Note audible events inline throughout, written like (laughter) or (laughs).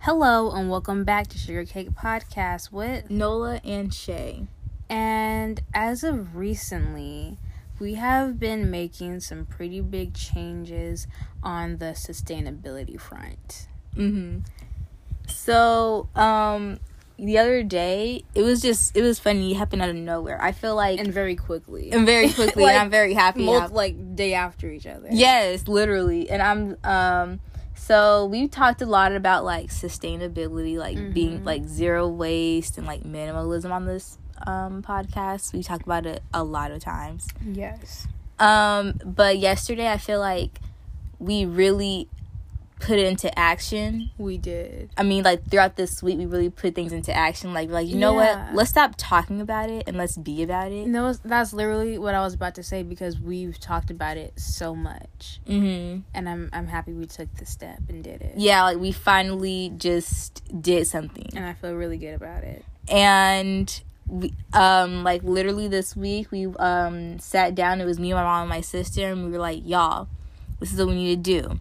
Hello and welcome back to Sugar Cake Podcast with Nola and Shay. And as of recently, we have been making some pretty big changes on the sustainability front. Mm-hmm. So, um, the other day, it was just it was funny. It happened out of nowhere. I feel like And very quickly. and very quickly, (laughs) Like, and I'm very happy. Like day after each other. Yes, literally. And I'm um so we talked a lot about like sustainability, like being like zero waste and like minimalism on this um podcast. We talked about it a lot of times. Yes. Um but yesterday I feel like we really put it into action. We did. I mean like throughout this week we really put things into action like like you know Yeah. what? Let's stop talking about it and let's be about it. No, that's literally what I was about to say because we've talked about it so much, Mhm. and I'm I'm happy we took the step and did it. Yeah, like we finally just did something. and I feel really good about it. and we um like literally this week we um sat down it was me my mom and my sister and we were like y'all this is what we need to do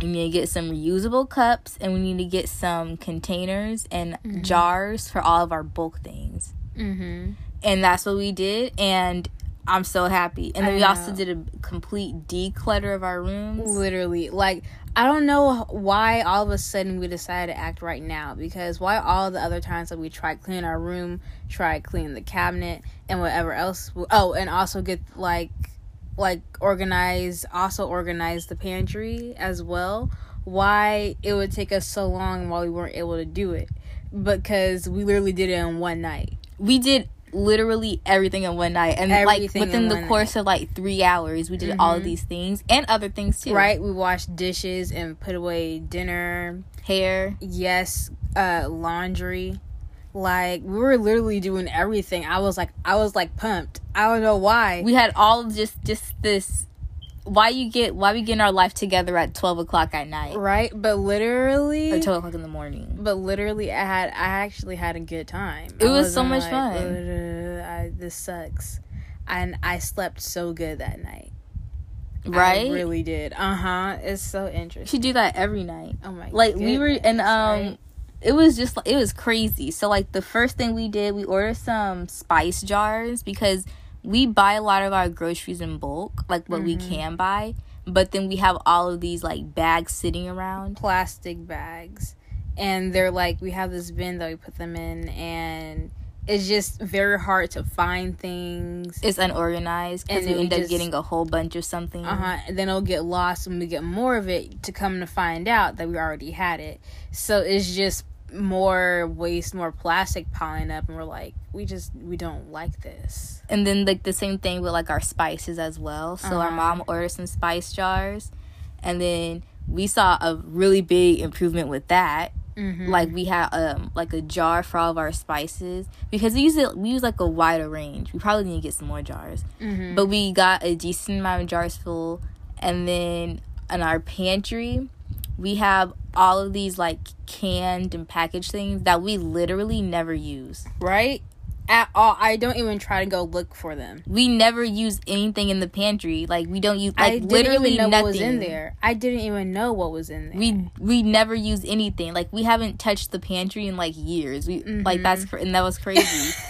we need to get some reusable cups and we need to get some containers and jars for all of our bulk things. Mm-hmm. and that's what we did and i'm so happy. And then I we also did a complete declutter of our rooms. Literally, like I don't know why all of a sudden we decided to act right now because why all the other times that we tried cleaning our room, tried cleaning the cabinet and whatever else. Oh, and also get like like organize also organize the pantry as well. Why it would take us so long while we weren't able to do it because we literally did it in one night. we did literally everything in one night and Everything like within the course of like three hours we did all of these things and other things too Right? We washed dishes and put away dinner. hair yes uh laundry like we were literally doing everything. I was like i was like pumped. I don't know why. We had all just just this why you get why we getting our life together at 12 o'clock at night? Right? But literally or 12 o'clock in the morning. But literally i had i actually had a good time. It I was so much like, fun. "Ugh, I, this sucks. And i slept so good that night. Right? I really did. Uh-huh. It's so interesting. She do that every night. Oh my god. like we were and um right? It was just it was crazy. So like the first thing we did we ordered some spice jars because we buy a lot of our groceries in bulk like what we can buy but then we have all of these like bags sitting around. Plastic bags. And they're like we have this bin that we put them in and it's just very hard to find things. It's unorganized because And we then we end up getting a whole bunch of something. Uh-huh. And then it'll get lost when we get more of it to come to find out that we already had it. So it's just more waste more plastic piling up and we're like we just we don't like this. And then like the same thing with like our spices as well. So our Uh-huh. mom ordered some spice jars and then we saw a really big improvement with that. Mm-hmm. like we had um like a jar for all of our spices. Because we use it we use like a wider range. We probably need to get some more jars. Mm-hmm. but we got a decent amount of jars full. And then in our pantry we have all of these like canned and packaged things that we literally never use. Right? At all. I don't even try to go look for them. We never use anything in the pantry. Like we don't use i like didn't literally even know nothing what was in there. I didn't even know what was in there. we we never use anything. Like we haven't touched the pantry in like years. We like that's cr- and that was crazy. (laughs)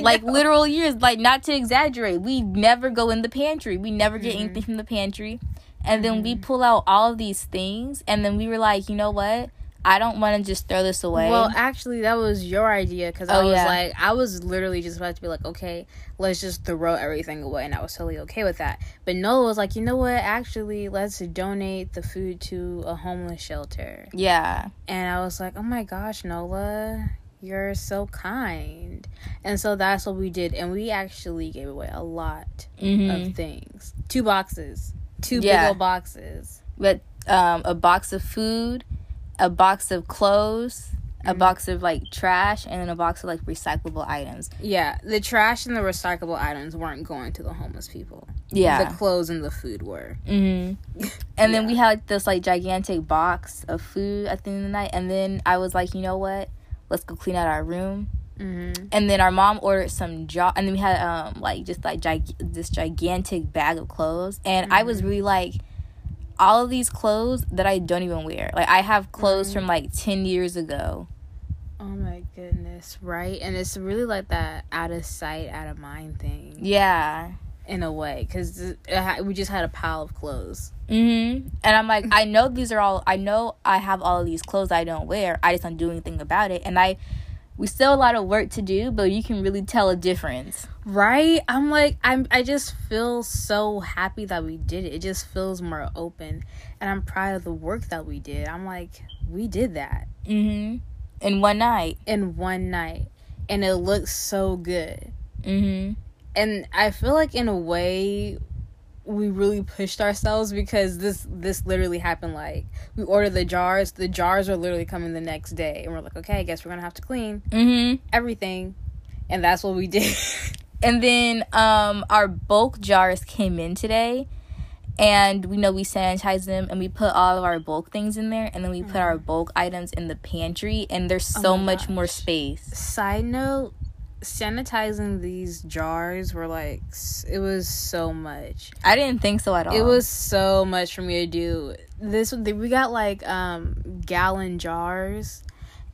Like know. literal years. Like not to exaggerate. We never go in the pantry. We never get Mm-hmm. anything from the pantry and then we pull out all of these things and then we were like you know what? I don't want to just throw this away. Well, actually, that was your idea because I Oh, was yeah. like, I was literally just about to be like, okay, let's just throw everything away, and I was totally okay with that. But Nola was like, you know what? Actually, let's donate the food to a homeless shelter, yeah. And I was like, oh my gosh, Nola, you're so kind, and so that's what we did, and we actually gave away a lot hmm of things, two boxes, two Yeah. big old boxes. but um a box of food a box of clothes Mm-hmm. a box of like trash and then a box of like recyclable items Yeah, the trash and the recyclable items weren't going to the homeless people. yeah the clothes and the food were. hmm And then we had like this like gigantic box of food at the end of the night. And then I was like, you know what? Let's go clean out our room. Mm-hmm. and then our mom ordered some jar and then we had um like just like gig- this gigantic bag of clothes. And i was really like all of these clothes that i don't even wear. Like i have clothes from like 10 years ago. Oh my goodness, right? And it's really like that out of sight, out of mind thing. Yeah. In a way, because we just had a pile of clothes. mm-hmm. And i'm like i know these are all i know i have all of these clothes i don't wear. I just don't do anything about it. And i we still have a lot of work to do but you can really tell a difference Right? I'm like I'm I just feel so happy that we did it. It just feels more open and I'm proud of the work that we did. I'm like we did that mm-hmm in one night in one night and it looks so good. mm-hmm And I feel like in a way we really pushed ourselves because this this literally happened like we ordered the jars, the jars are literally coming the next day and we're like, "Okay, I guess we're to have to clean mm-hmm everything." And that's what we did. (laughs) And then um our bulk jars came in today and we know we sanitize them and we put all of our bulk things in there and then we put our bulk items in the pantry and there's so Mm-hmm. Oh much more space. Side note, sanitizing these jars were like it was so much. I didn't think so at all. It was so much for me to do. This we got like um gallon jars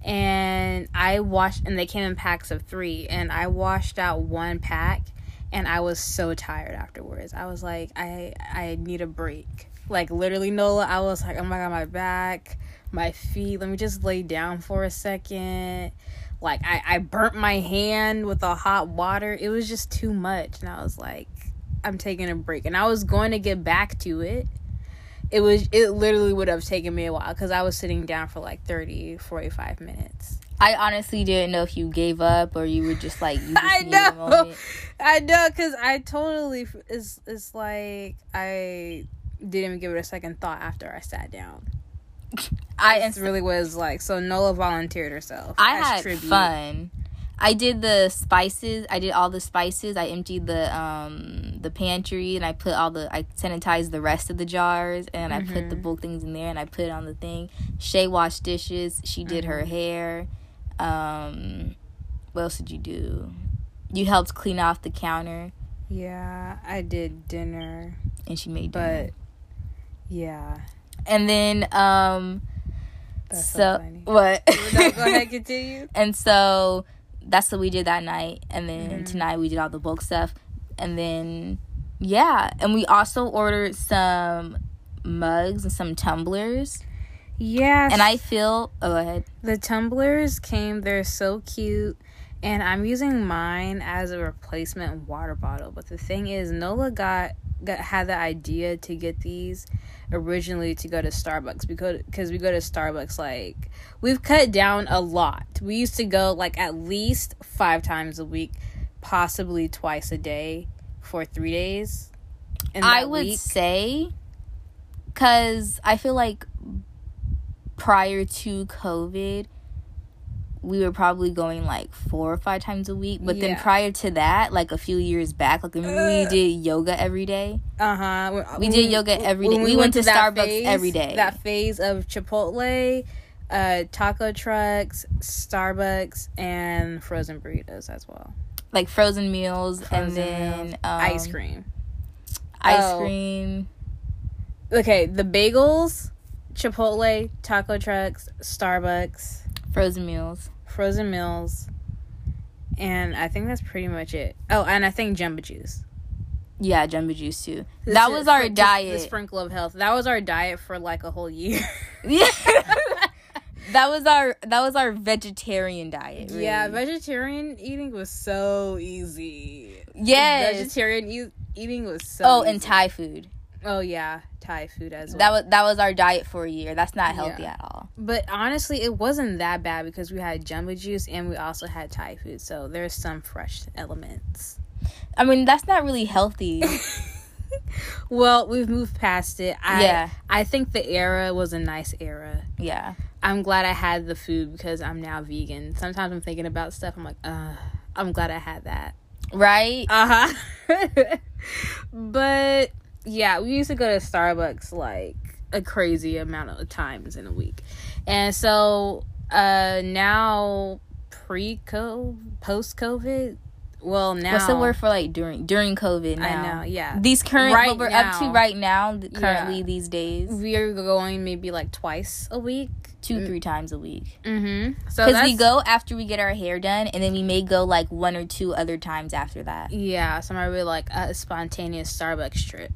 and I washed and they came in packs of 3 and I washed out one pack and I was so tired afterwards. I was like I I need a break. Like literally Nola, I was like, "Oh my god, my back, my feet. Let me just lay down for a second. Like I I burnt my hand with the hot water. It was just too much and I was like I'm taking a break. And I was going to get back to it. It was it literally would have taken me a while cuz I was sitting down for like 30 45 minutes. I honestly didn't know if you gave up or you were just like you (laughs) just I know. I know cuz I totally it's it's like I didn't even give it a second thought after I sat down. (laughs) I It really was like so Nola volunteered herself. I had tribute. fun. I did the spices. I did all the spices. I emptied the um the pantry and I put all the I sanitized the rest of the jars and I put the Mm-hmm. bulk things in there and I put it on the thing. Shay washed dishes. She did her Mm-hmm. hair. Um what else did you do? You helped clean off the counter Yeah, I did dinner, and she made dinner. but yeah. and then um That's so so, funny. what No, go ahead, continue. And so that's what we did that night. And then Mm-hmm. tonight we did all the bulk stuff. And then, yeah. And we also ordered some mugs and some tumblers. Yeah, And I feel, oh, go ahead. The tumblers came, they're so cute. And I'm using mine as a replacement water bottle. But the thing is, Nola got, got had the idea to get these originally to go to Starbucks because because we go to Starbucks like we've cut down a lot. We used to go like at least 5 times a week, possibly twice a day for 3 days. I would week. say, because I feel like prior to COVID, we were probably going like four or five times a week. But then prior to that, like a few years back, like we did yoga every day? Uh-huh. We did yoga every day. when We went to that Starbucks every day. That phase of Chipotle, uh, taco trucks, Starbucks, and frozen burritos as well. Like frozen meals and then meals, um, ice cream. Ice Oh. cream. Okay, the bagels, Chipotle, taco trucks, Starbucks, Frozen meals. frozen meals, and I think that's pretty much it. Oh, and I think Jamba Juice. Yeah, Jamba juice too. This that was our diet. The sprinkle of health. That was our diet for like a whole year. (laughs) Yeah. that was our that was our vegetarian diet. Really. Yeah, vegetarian eating was so easy. Yes. vegetarian e- eating was so. oh, and. Thai food. Oh yeah, Thai food as well. That was that was our diet for a year. That's not healthy Yeah. at all. but honestly, it wasn't that bad because we had Jamba Juice and we also had Thai food, so there's some fresh elements. I mean, that's not really healthy. (laughs) Well, we've moved past it. I, Yeah. I think the era was a nice era. yeah. I'm glad I had the food because I'm now vegan. Sometimes I'm thinking about stuff. I'm like, uh, I'm glad I had that. Right? Uh huh. (laughs) but yeah, we used to go to Starbucks like a crazy amount of times in a week, and so uh now pre-COVID, post-COVID. Well, now What's the word for like during during COVID? Now? I know, yeah. These current Right what we're up to right now, currently Yeah. these days, We are going maybe like twice a week. two three times a week. Mm-hmm. So Because we go after we get our hair done, and then we may go like one or two other times after that. Yeah, so might be like a spontaneous Starbucks trip.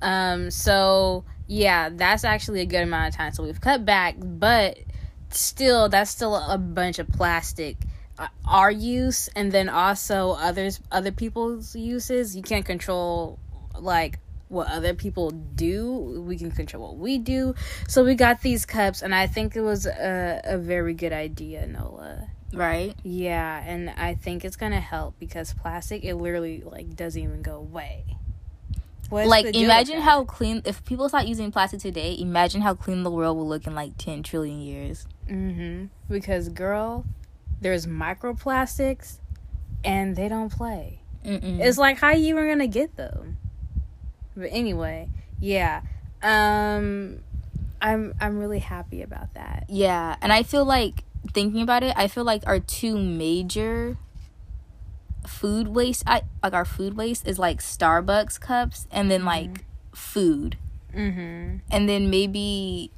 Um, so yeah, that's actually a good amount of time. So we've cut back, but still, that's still a bunch of plastic. Uh, our use and then also others, other people's uses. You can't control like what other people do. We can control what we do. So we got these cups, and I think it was a, a very good idea, Nola. Right? Yeah, and I think it's gonna help because plastic it literally like doesn't even go away. What's like the deal with imagine how clean if people start using plastic today. Imagine how clean the world will look in like ten trillion years. Mm-hmm. Because girl, there's microplastics, and they don't play. Mm-mm. It's like how you were gonna get them. But anyway, yeah. Um, I'm I'm really happy about that. Yeah, and I feel like thinking about it, I feel like our two major food waste, I like our food waste is like Starbucks cups and then like food. Mm-hmm. And then maybe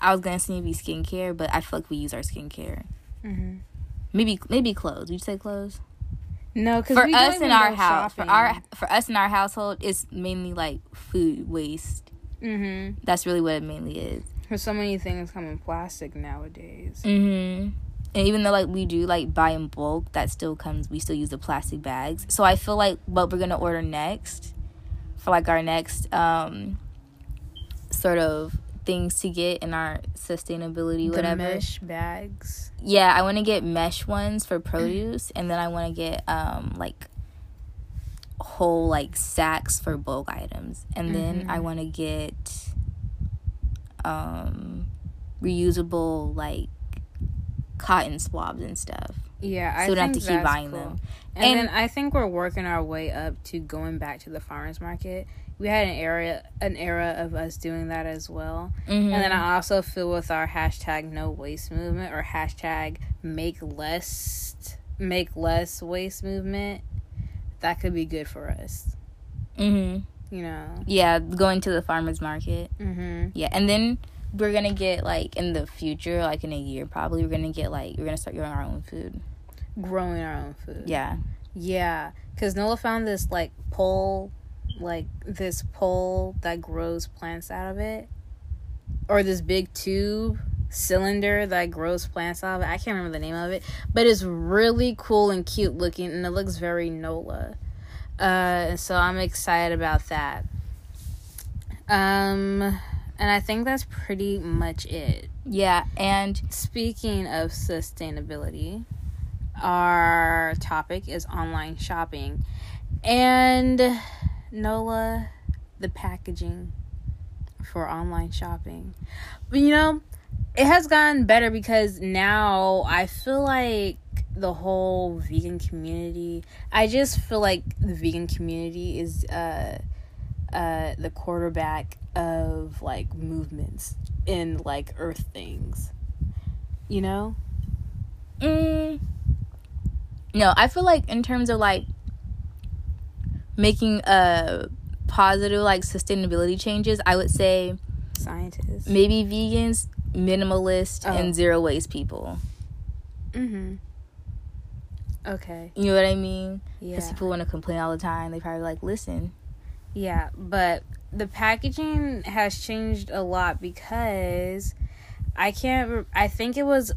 I was gonna say maybe skincare, but I feel like we use our skincare. Mm-hmm. Maybe maybe clothes. Would you say clothes? No, because For us in our house, for our for us in our household, it's mainly like food waste. Mm-hmm. That's really what it mainly is. Because so many things come in plastic nowadays. Mm-hmm. And even though like we do like buy in bulk, that still comes. We still use the plastic bags. So I feel like what we're gonna order next, for like our next um, sort of things to get in our sustainability The whatever. mesh bags. Yeah, I want to get mesh ones for produce, (clears throat) and then I want to get um like whole like sacks for bulk items, and then I want to get um reusable like cotton swabs and stuff. Yeah, I So we don't have to keep buying cool. them. And, And- then I think we're working our way up to going back to the farmers market. We had an area, an era of us doing that as well. Mhm. And then I also feel with our hashtag no waste movement or hashtag make less make less waste movement, that could be good for us. Mhm. You know. Yeah, going to the farmers market. Mm-hmm. Yeah, and then we're gonna get like in the future, like in a year, probably we're gonna get like we're gonna start growing our own food. Growing our own food. Yeah. Yeah, because Nola found this like pole, like this pole that grows plants out of it, or this big tube cylinder that grows plants out of it. I can't remember the name of it, but it's really cool and cute looking, and it looks very Nola. Uh, so I'm excited about that. Um, and I think that's pretty much it. Yeah, and Speaking of sustainability, our topic is online shopping. And Nola, the packaging for online shopping. But you know, it has gotten better because now I feel like the whole vegan community, I just feel like the vegan community is uh uh the quarterback of like movements in like earth things. You know? Mm, no, I feel like in terms of like making a positive like sustainability changes, I would say Scientists. maybe vegans, minimalist, Oh. and zero waste people. Mm-hmm. Okay. You know what I mean? Yeah. Because people want to complain all the time. They probably like listen. Yeah, but the packaging has changed a lot because I can't. I think it was.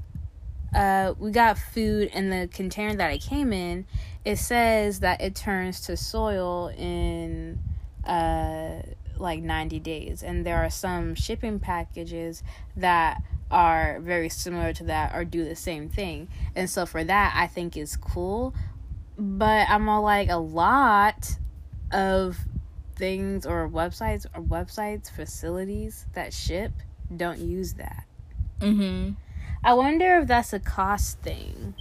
Uh, we got food in the container that I came in. It says that it turns to soil in uh like 90 days and there are some shipping packages that are very similar to that or do the same thing and so for that i think is cool but i'm all like a lot of things or websites or websites facilities that ship don't use that Mm-hmm. i wonder if that's a cost thing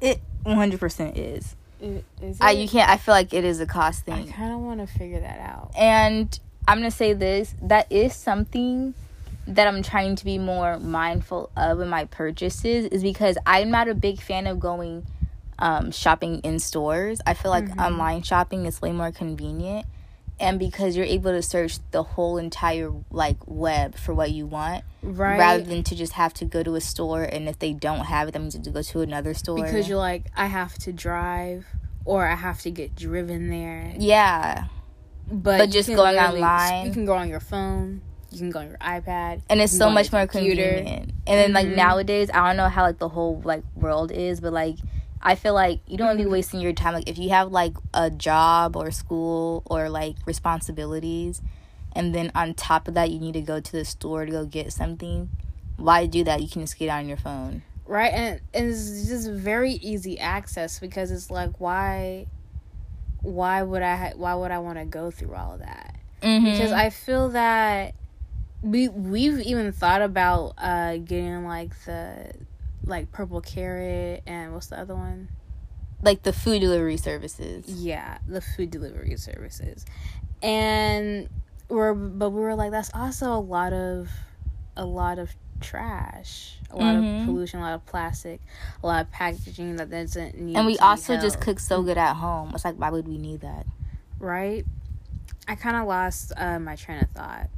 It 100% is. I- is I you can't. I feel like it is a cost thing. I kind of want to figure that out And I'm gonna say this: that is something that I'm trying to be more mindful of in my purchases is because I'm not a big fan of going um, shopping in stores. I feel like Mm-hmm. online shopping is way more convenient. And because you're able to search the whole entire like web for what you want, Right. rather than to just have to go to a store and if they don't have it, that means you have to go to another store. because you're like, I have to drive or I have to get driven there. yeah, But, But just going online- You can go on your phone. You can go on your iPad. and it's so much more computer. convenient. And then like Mhm. nowadays, I don't know how like the whole like world is, but like I feel like you don't want to Mm-hmm. be wasting your time. Like if you have like a job or school or like responsibilities, and then on top of that, you need to go to the store to go get something. Why do that? You can just get on your phone. right and, and it's just very easy access because it's like why why would i ha- why would i want to go through all of that Mm-hmm. because i feel that we we've even thought about uh getting like the like purple carrot and what's the other one like the food delivery services. yeah the food delivery services and we're but we were like that's also a lot of a lot of trash a lot Mhm. of pollution a lot of plastic a lot of packaging that doesn't need And we also just cook so good at home. It's like why would we need that? right i kind of lost uh, my train of thought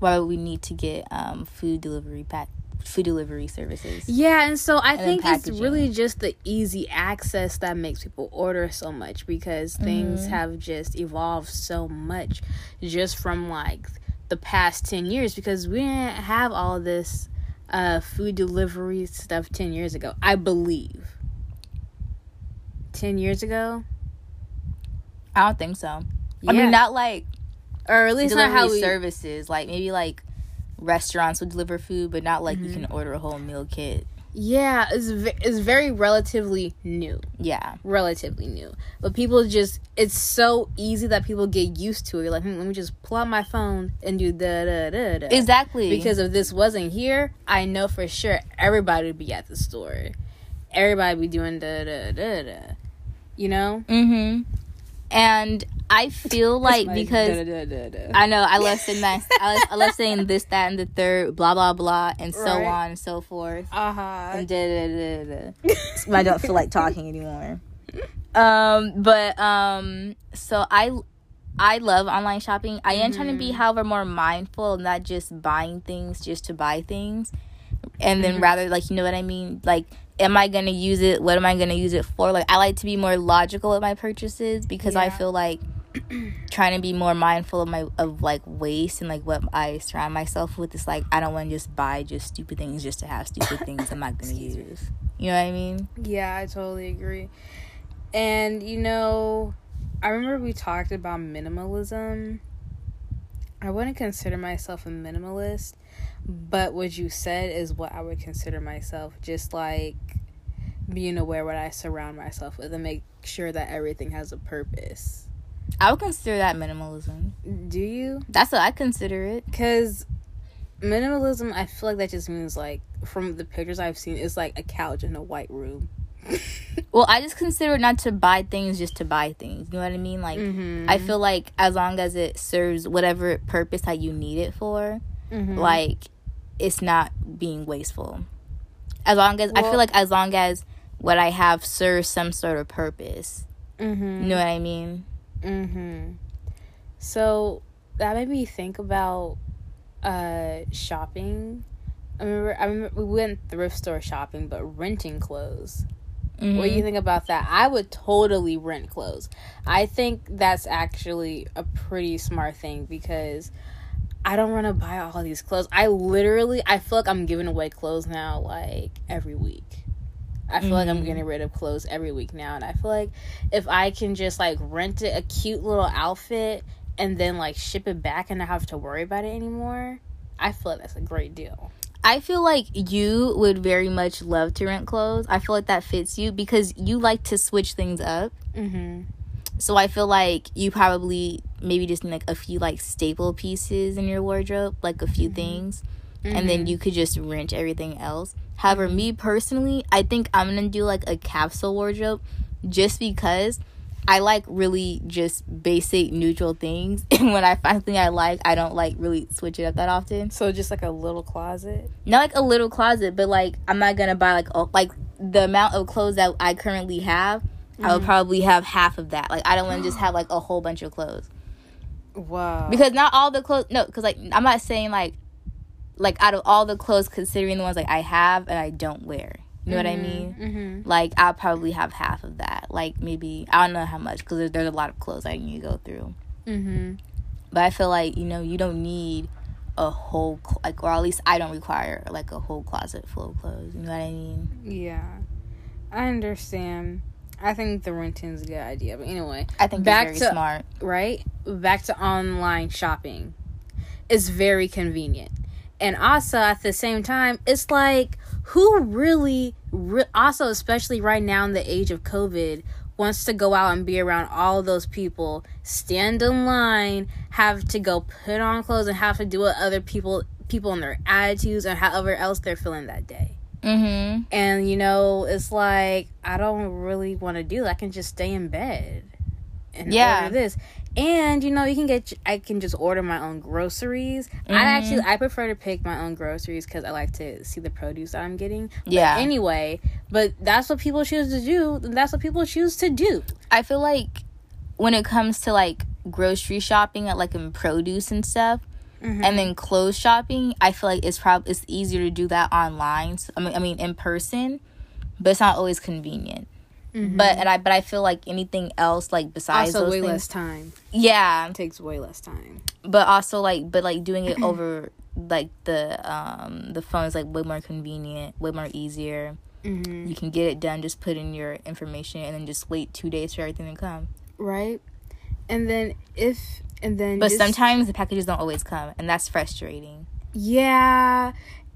Why would we need to get um, food delivery pack food delivery services? Yeah, and so I And think it's really just the easy access that makes people order so much because things Mhm. have just evolved so much just from like the past 10 years because we didn't have all this uh food delivery stuff 10 years ago. I believe. 10 years ago? I don't think so. I Yeah. mean, not like or at least not how we services. Like maybe like restaurants would deliver food, but not like you Mm-hmm. can order a whole meal kit. Yeah, it's ve- it's very relatively new. Yeah, relatively new. But people just it's so easy that people get used to it. You're like, hmm, let me just pull out my phone and do da da da da. exactly. because if this wasn't here, I know for sure everybody would be at the store. Everybody would be doing da da da da. You know? mm-hmm. And I feel like because. I know I love saying that. I love, I love saying this, that, and the third, blah blah blah, and so Right. on and so forth. uh-huh. And da, da, da, da, da. (laughs) I don't feel like talking anymore. Um, but um, so I I love online shopping. I am trying to be, however, more mindful, not just buying things just to buy things, and then rather like you know what I mean, like. Am I gonna use it? What am I gonna use it for? Like I like to be more logical with my purchases because I feel like (clears throat) trying to be more mindful of my of like waste and like what I surround myself with is like I don't want to just buy just stupid things just to have stupid (laughs) things I'm not gonna use. You know what I mean? Yeah, I totally agree. And you know, I remember we talked about minimalism. I wouldn't consider myself a minimalist, but what you said is what I would consider myself. Just like being aware what I surround myself with and make sure that everything has a purpose. I would consider that minimalism. Do you? That's what I consider it. Because minimalism, I feel like that just means like from the pictures I've seen, it's like a couch in a white room. (laughs) Well, I just consider it not to buy things just to buy things. You know what I mean? Like Mhm. I feel like as long as it serves whatever purpose that you need it for, Mhm. like it's not being wasteful. As long as I feel like as long as what I have serves some sort of purpose. Mhm. You know what I mean? Mm-hmm. So that made me think about uh shopping. I remember I remember we went thrift store shopping, but renting clothes. What do you think about that? I would totally rent clothes. I think that's actually a pretty smart thing because I don't want to buy all these clothes. I literally I feel like I'm giving away clothes now like every week. I feel like I'm Mhm. getting rid of clothes every week now and I feel like if I can just like rent it a cute little outfit and then like ship it back and not have to worry about it anymore, I feel like that's a great deal. I feel like you would very much love to rent clothes. I feel like that fits you because you like to switch things up. Mhm. So I feel like you probably maybe just need like a few like staple pieces in your wardrobe, like a few mm-hmm. things, and then mm-hmm. you could just rent everything else. However, mm-hmm. me personally, I think I'm gonna do like a capsule wardrobe just because I like really just basic neutral things. (laughs) And when I find something I like, I don't like really switch it up that often. So just like a little closet. Not like a little closet, but like I'm not gonna buy like oh, like the amount of clothes that I currently have. I would probably have half of that. Like I don't want to just have like a whole bunch of clothes Wow. because not all the clothes. No, because like I'm not saying like like out of all the clothes, considering the ones like I have and I don't wear. You know what I mean? mm-hmm. Like I'll probably have half of that. Like maybe I don't know how much because there's, there's a lot of clothes I need to go through. Mm-hmm. But I feel like you know you don't need a whole cl- like or at least I don't require like a whole closet full of clothes. You know what I mean? Yeah. I understand. I think the renting's a good idea. But anyway, I think Back to- smart. right? Back to online shopping. It's very convenient. And also at the same time, it's like who really, re- also especially right now in the age of COVID, wants to go out and be around all those people, stand in line, have to go put on clothes, and have to do what other people people and their attitudes and however else they're feeling that day. Mm-hmm. And you know, it's like I don't really want to do that. I can just stay in bed and Yeah. order this. And you know, you can get I can just order my own groceries. I Mhm. actually I prefer to pick my own groceries cuz I like to see the produce that I'm getting. But Yeah. anyway, but that's what people choose to do. That's what people choose to do. I feel like when it comes to like grocery shopping at like in produce and stuff, Mm-hmm. and then clothes shopping, I feel like it's probably it's easier to do that online. So, I mean, I mean in person, but it's not always convenient. But and I but I feel like anything else like besides Mm-hmm. Also way things, less time. yeah. It takes way less time. But also like but like doing it (clears throat) over like the um the phone is like way more convenient, way more easier. Mhm. You can get it done. Just put in your information and then just wait two days for everything to come. Right? And then if and then But just- sometimes the packages don't always come, and that's frustrating. Yeah,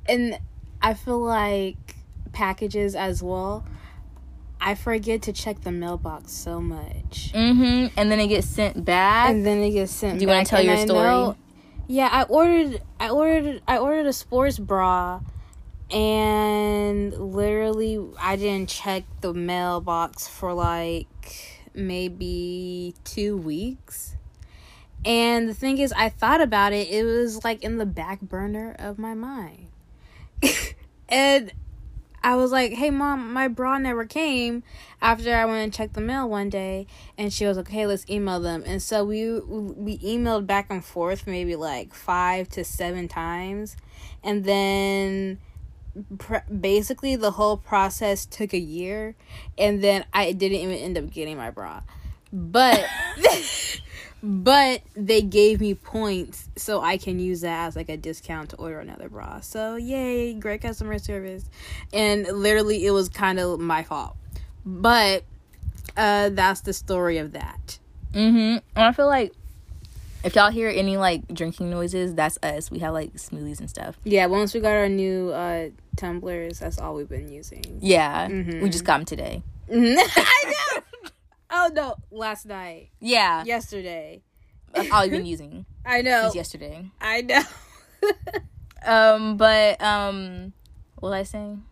and I feel like packages as well. I forget to check the mailbox so much, Mm-hmm. And then it gets sent back. and then it gets sent. Do you wanna tell your I story? know- yeah, I ordered. I ordered. I ordered a sports bra, and literally, I didn't check the mailbox for like maybe two weeks. And the thing is, I thought about it. It was like in the back burner of my mind. (laughs) and I was like, hey, mom, my bra never came after I went and checked the mail one day. And she was like, okay, let's email them. And so we, we emailed back and forth maybe like five to seven times. And then pr- basically the whole process took a year. And then I didn't even end up getting my bra. But. (laughs) (laughs) but they gave me points so I can use that as like a discount to order another bra. So yay, great customer service. And literally it was kind of my fault. But uh that's the story of that. Mm-hmm. And I feel like if y'all hear any like drinking noises, that's us. We have like smoothies and stuff. Yeah, once we got our new uh tumblers, that's all we've been using. Yeah, Mhm. we just got them today. (laughs) I know. Oh no, last night. Yeah, Yesterday. that's all we've been (laughs) using. I know. Yesterday. I know. (laughs) Um, but um, what I saying?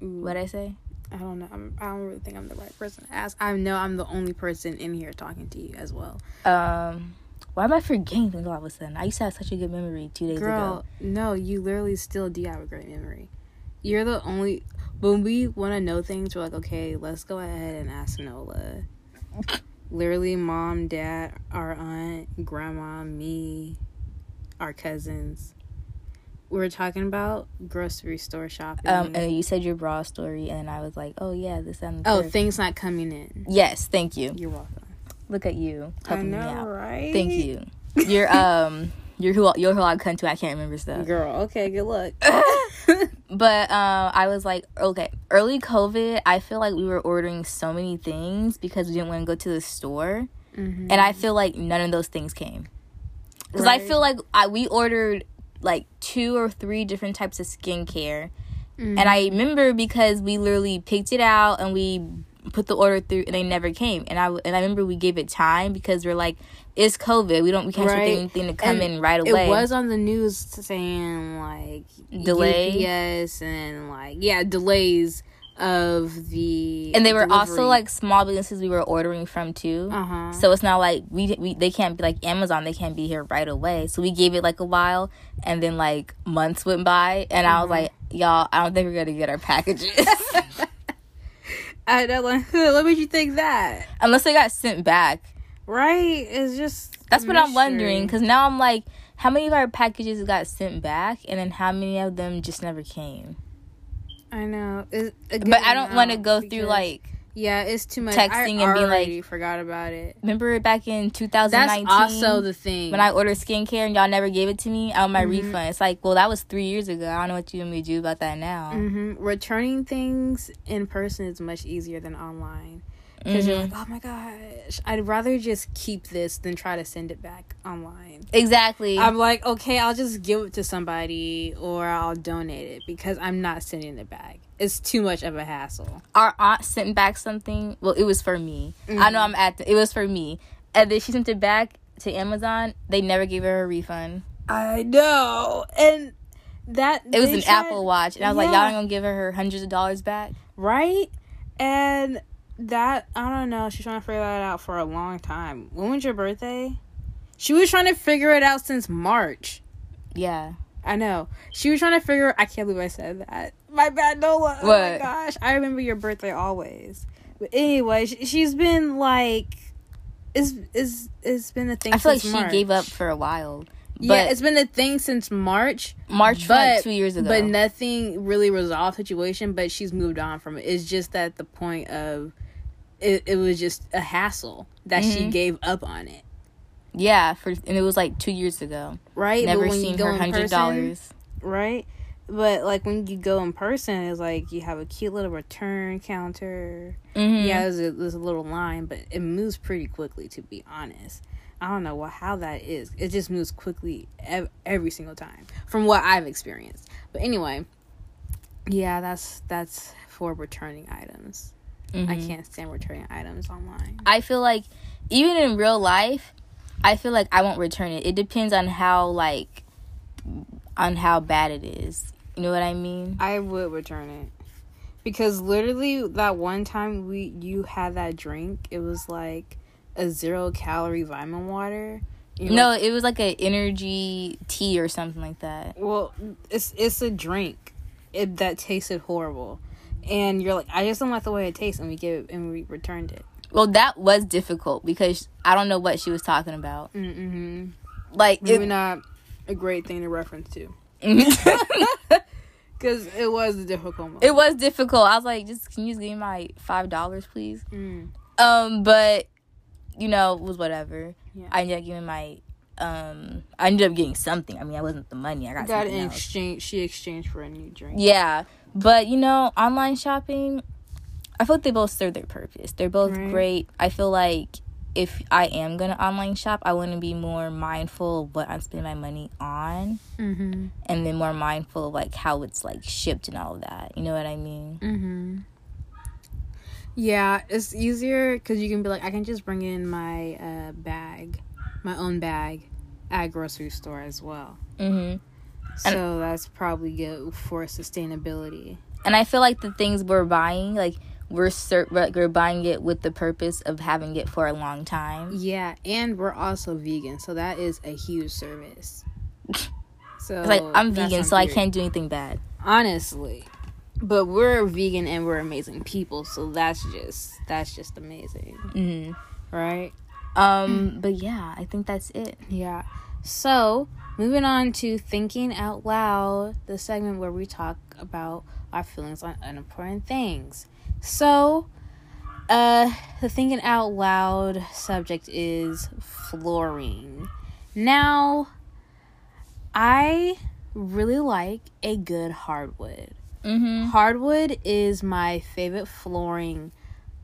What I say? I don't know. I'm, I don't really think I'm the right person to ask. I know I'm the only person in here talking to you as well. Um, why am I forgetting things all of a sudden? I used to have such a good memory two days Girl, ago. no, you literally still do have a great memory. You're the only. When we want to know things, we're like, okay, let's go ahead and ask Nola. literally, mom, dad, our aunt, grandma, me, our cousins. We were talking about grocery store shopping. Um, and you said your bra story, and I was like, oh yeah, this and oh, things not coming in. yes, thank you. You're welcome. Look at you helping me out. right? Thank you. You're um, (laughs) you're who you're who I come to. I can't remember stuff. Girl, okay, good luck. (laughs) But um, I was like, okay, early COVID, I feel like we were ordering so many things because we didn't want to go to the store, Mhm. and I feel like none of those things came. Because I feel like I we ordered like two or three different types of skincare, Mhm. and I remember because we literally picked it out and we put the order through, and they never came. And I and I remember we gave it time because we're like, it's COVID, we don't we can't Right. expect anything to come And in right away. It was on the news saying like Delay? UPS and like yeah delays of the and they were also like small businesses we were ordering from too. uh-huh So it's not like we, we they can't be like Amazon. They can't be here right away. So we gave it like a while, and then like months went by, and I was like, y'all, I don't think we're gonna get our packages (laughs) I know, like, (laughs) what made you think that? unless they got sent back. Right? It's just That's what I'm wondering because now I'm like, how many of our packages got sent back, and then how many of them just never came? I know, it, But I don't want to go through like yeah, it's too much. texting I and being like- already forgot about it. remember back in 2019? That's 2019. also the thing. when I ordered skincare and y'all never gave it to me, I want my Mhm. refund. It's like, well, that was three years ago. I don't know what you want me to do about that now. hmm returning things in person is much easier than online because you're Mhm. like, oh my gosh, I'd rather just keep this than try to send it back online. Exactly. I'm like, okay, I'll just give it to somebody or I'll donate it because I'm not sending it back. It's too much of a hassle. Our aunt sent back something. Well, it was for me. I know mm-hmm. I'm at. The, it was for me, and then she sent it back to Amazon. They never gave her a refund. I know, and that It was an tried- Apple Watch, and I was like, y'all ain't gonna give her her hundreds of dollars back. right? And that I don't know. She's trying to figure that out for a long time. When was your birthday? She was trying to figure it out since March. Yeah. I know. She was trying to figure. I can't believe I said that. My bad, Nola. Oh my gosh, I remember your birthday always. But anyway, she, she's been like, it's it's it's been a thing. I feel like she March. gave up for a while. But yeah, it's been a thing since March. March but- but, two years ago. But nothing really resolved situation. But she's moved on from it. It's just at the point of it. It was just a hassle that she Mhm. gave up on it. yeah, for and it was like two years ago. Right. Never but when you seen her hundred dollars. right? But like when you go in person, it's like you have a cute little return counter. Mm-hmm. Yeah, there's a, there's a little line, but it moves pretty quickly. To be honest, I don't know what how that is. It just moves quickly ev- every single time, from what I've experienced. But anyway, yeah, that's that's for returning items. I Mhm. can't stand returning items online. I feel like even in real life, I feel like I won't return it. It depends on how like on how bad it is. You know what I mean? I would return it because literally that one time we you had that drink, it was like a zero calorie vitamin water. You know, No, it was like an energy tea or something like that. well, it's it's a drink it, that tasted horrible, and you're like, I just don't like the way it tastes, and we gave and we returned it. Well, that was difficult because I don't know what she was talking about. Mm-hmm. Like Maybe it, not a great thing to reference to (laughs) (laughs) it because it was a difficult moment. It was difficult. I was like, just can you just give me my five dollars, please? Mm. Um, but you know, it was whatever. Yeah. I ended up giving my um I ended up getting something. I mean I wasn't the money. I got, got in exchange. She exchanged for a new drink. Yeah. But you know, online shopping I feel like they both serve their purpose. They're both Right. great. I feel like if I am gonna online shop, I want to be more mindful of what I'm spending my money on, Mm-hmm. and then more mindful of like how it's like shipped and all of that. You know what I mean? Mm-hmm. Yeah, it's easier because you can be like, I can just bring in my uh, bag, my own bag, at a grocery store as well. hmm So that's probably good for sustainability. And I feel like the things we're buying, like we're cer- like, we're buying it with the purpose of having it for a long time. Yeah, and we're also vegan, so that is a huge service. So (laughs) It's like I'm vegan, so I can't do anything bad. honestly. But we're vegan and we're amazing people, so that's just that's just amazing, hmm right? Um, but yeah, I think that's it. Yeah. So, moving on to thinking out loud, the segment where we talk about our feelings on unimportant things. So, uh, the thinking out loud subject is flooring. Now, I really like a good hardwood. Mm-hmm. Hardwood is my favorite flooring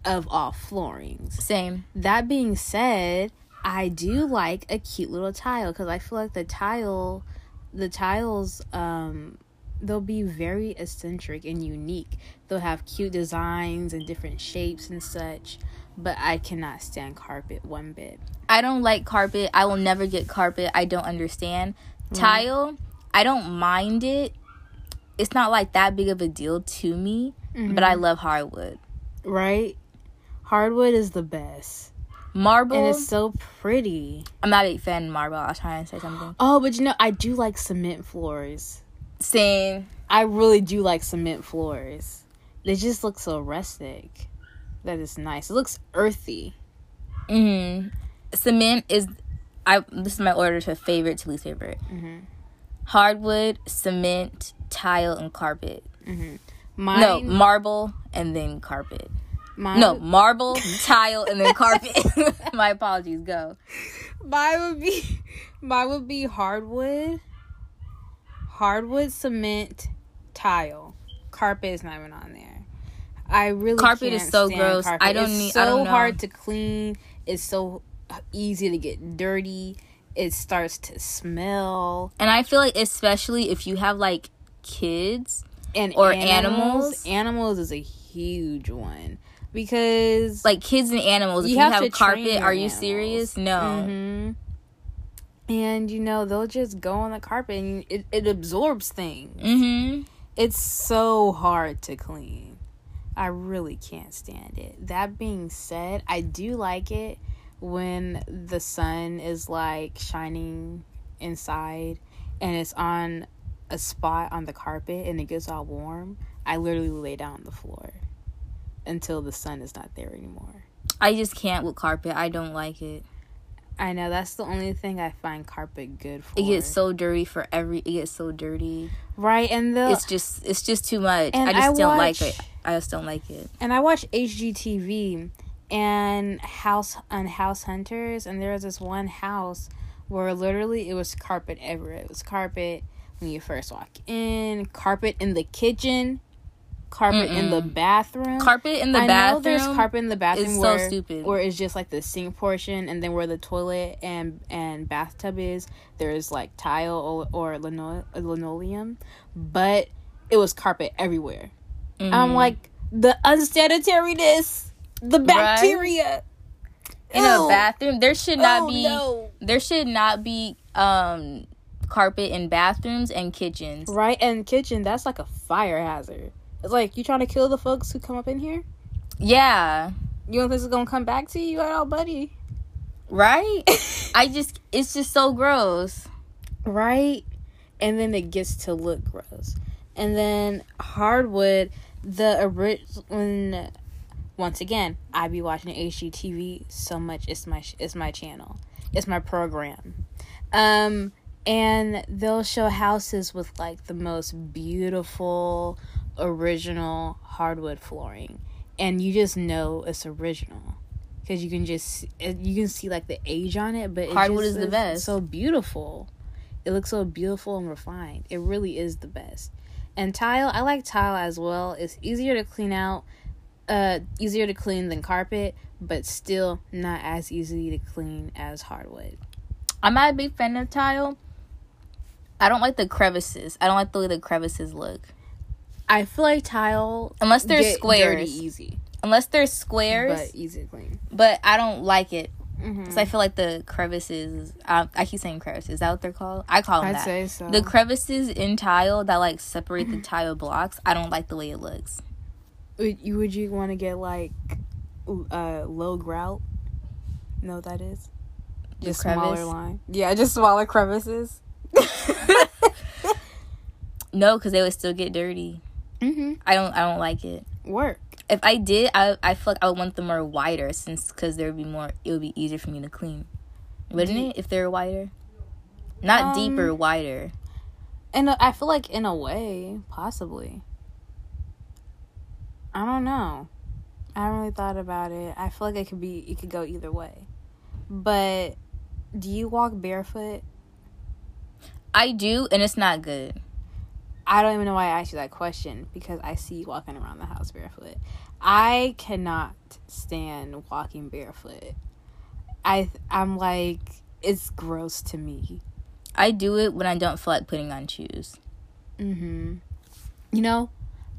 of all floorings. Same. That being said, I do like a cute little tile because I feel like the tile, the tiles, um, they'll be very eccentric and unique. They'll have cute designs and different shapes and such. But I cannot stand carpet one bit. I don't like carpet. I will never get carpet. I don't understand. Tile, I don't mind it. It's not like that big of a deal to me. but I mm-hmm. love hardwood. right? Hardwood is the best, Marble. and it's so pretty. I'm not a big fan of marble. I was trying to say something. Oh, but you know, I do like cement floors. Same. I really do like cement floors. They just look so rustic. That is nice. It looks earthy. hmm Cement is. I. This is my order to favorite to least favorite. Mhm. Hardwood, cement, tile, and carpet. Mine, no, marble and then carpet. mine, No, marble, tile, and then carpet. (laughs) my apologies. Go. mine would be, mine would be hardwood, hardwood, cement, tile. Carpet is not even on there. I really Carpet is so gross. Carpet. I don't it's need- So I don't hard to clean. It's so easy to get dirty. It starts to smell. And I feel like especially if you have like kids, and Or animals animals. animals is a huge one because like kids and animals. If You you, have have, carpet, are you animals. serious? No. Mhm. And you know they'll just go on the carpet and it, it absorbs things Mm-hmm. it's so hard to clean i really can't stand it that being said i do like it when the sun is like shining inside and it's on a spot on the carpet and it gets all warm i literally lay down on the floor until the sun is not there anymore I just can't with carpet. I don't like it. I know that's the only thing i find carpet good for It gets so dirty for every. It gets so dirty. right and the It's just. It's just too much. I just I don't like it. I just don't like it. and I watch HGTV and House and House Hunters, and there was this one house where literally it was carpet everywhere. It was carpet when you first walk in, carpet in the kitchen, carpet in the bathroom. Carpet in the I bathroom. know there's carpet in the bathroom is so stupid. where it's just like the sink portion, and then where the toilet and and bathtub is, there's like tile or, or lino- linoleum, but it was carpet everywhere. Mhm. I'm like the unsanitariness, the bacteria in Ew. a bathroom. There should not Oh, be. no. There should not be um carpet in bathrooms and kitchens. right? And kitchen, that's like a fire hazard. It's like you trying to kill the folks who come up in here. Yeah. You don't think it's gonna come back to you at all, buddy? Right? (laughs) I just it's just so gross. right? And then it gets to look gross. And then hardwood, the original. When, once again, I be watching HGTV so much. It's my it's my channel. It's my program. Um, and they'll show houses with like the most beautiful original hardwood flooring, and you just know it's original. Because you can just you can see like the age on it, but it Hardwood just is the best. So beautiful. It looks so beautiful and refined. It really is the best. And tile, I like tile as well. It's easier to clean out, uh, easier to clean than carpet, but still not as easy to clean as hardwood. I'm not a big fan of tile. I don't like the crevices. I don't like the way the crevices look. I feel like tile Unless they're get squares. dirty easy, Unless they're squares. but easy to clean. But, I don't like it. Mm-hmm. Because I feel like the crevices. I, I keep saying crevices. Is that what they're called? I call them I'd that. say so. The crevices in tile that like separate the (clears throat) tile blocks. I don't like the way it looks. would you would you want to get like uh low grout? Know what that is? The Just crevice? smaller line. Yeah, just smaller crevices. (laughs) (laughs) No, because they would still get dirty. Mm-hmm. I don't. I don't like it. Work. If I did, I I feel like I would want them more wider, since because there would be more. It would be easier for me to clean, wouldn't it? If they were wider, not Um, deeper, wider. And I feel like in a way, possibly. I don't know. I haven't really thought about it. I feel like it could be it could go either way. But do you walk barefoot? I do, and it's not good. I don't even know why I asked you that question because I see you walking around the house barefoot. I cannot stand walking barefoot. I I'm like it's gross to me. I do it when I don't feel like putting on shoes. Mm-hmm. You know,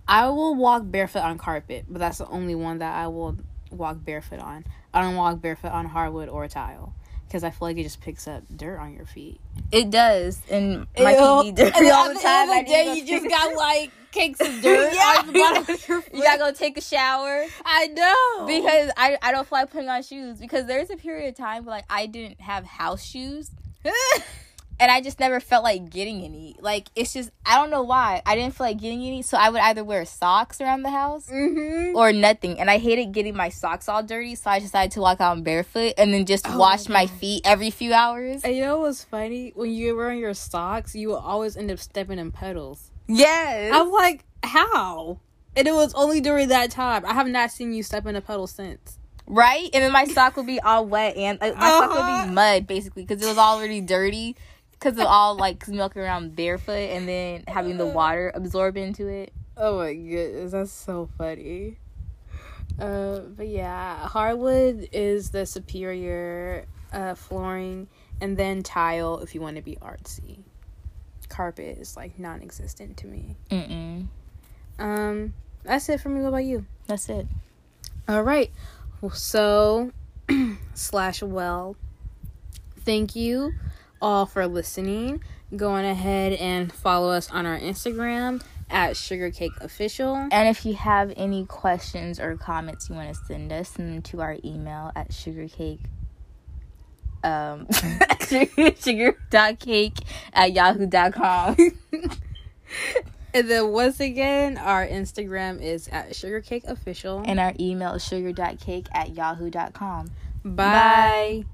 I will walk barefoot on carpet, but that's the only one that I will walk barefoot on. I don't walk barefoot on hardwood or tile because I feel like it just picks up dirt on your feet. It does, and my feet be dirty And (laughs) all the the time. I of the day, you just (laughs) got like cakes of (laughs) dirt Yeah. on the bottom of your. You gotta go take a shower. I know because I, I don't feel like putting on shoes because there's a period of time where like I didn't have house shoes and I just never felt like getting any. Like it's just I don't know why I didn't feel like getting any, so I would either wear socks around the house mm-hmm. or nothing. And I hated getting my socks all dirty, so I decided to walk out barefoot and then just Oh wash my my feet every few hours. And you know what's funny? When you were wearing your socks, you will always end up stepping in puddles. Yes. I'm like, how? And it was only during that time. I have not seen you step in a puddle since. right? And then my sock would be all wet and like, my sock would Uh-huh. be mud basically because it was already dirty because of all like milking around barefoot and then having the water absorb into it. Oh my goodness, that's so funny. Uh, but yeah, hardwood is the superior uh, flooring, and then tile if you want to be artsy. Carpet is like non-existent to me. Mm-mm. Um, that's it for me. What about you? That's it. All right. So, (clears throat) slash well, thank you all for listening. Going ahead and follow us on our Instagram at Sugarcake Official. And if you have any questions or comments you want to send us, send them to our email at sugarcake. Um, (laughs) sugar dot cake at yahoo.com. And then once again, our Instagram is at sugarcakeofficial. And our email is sugar dot cake at yahoo.com. Bye. Bye.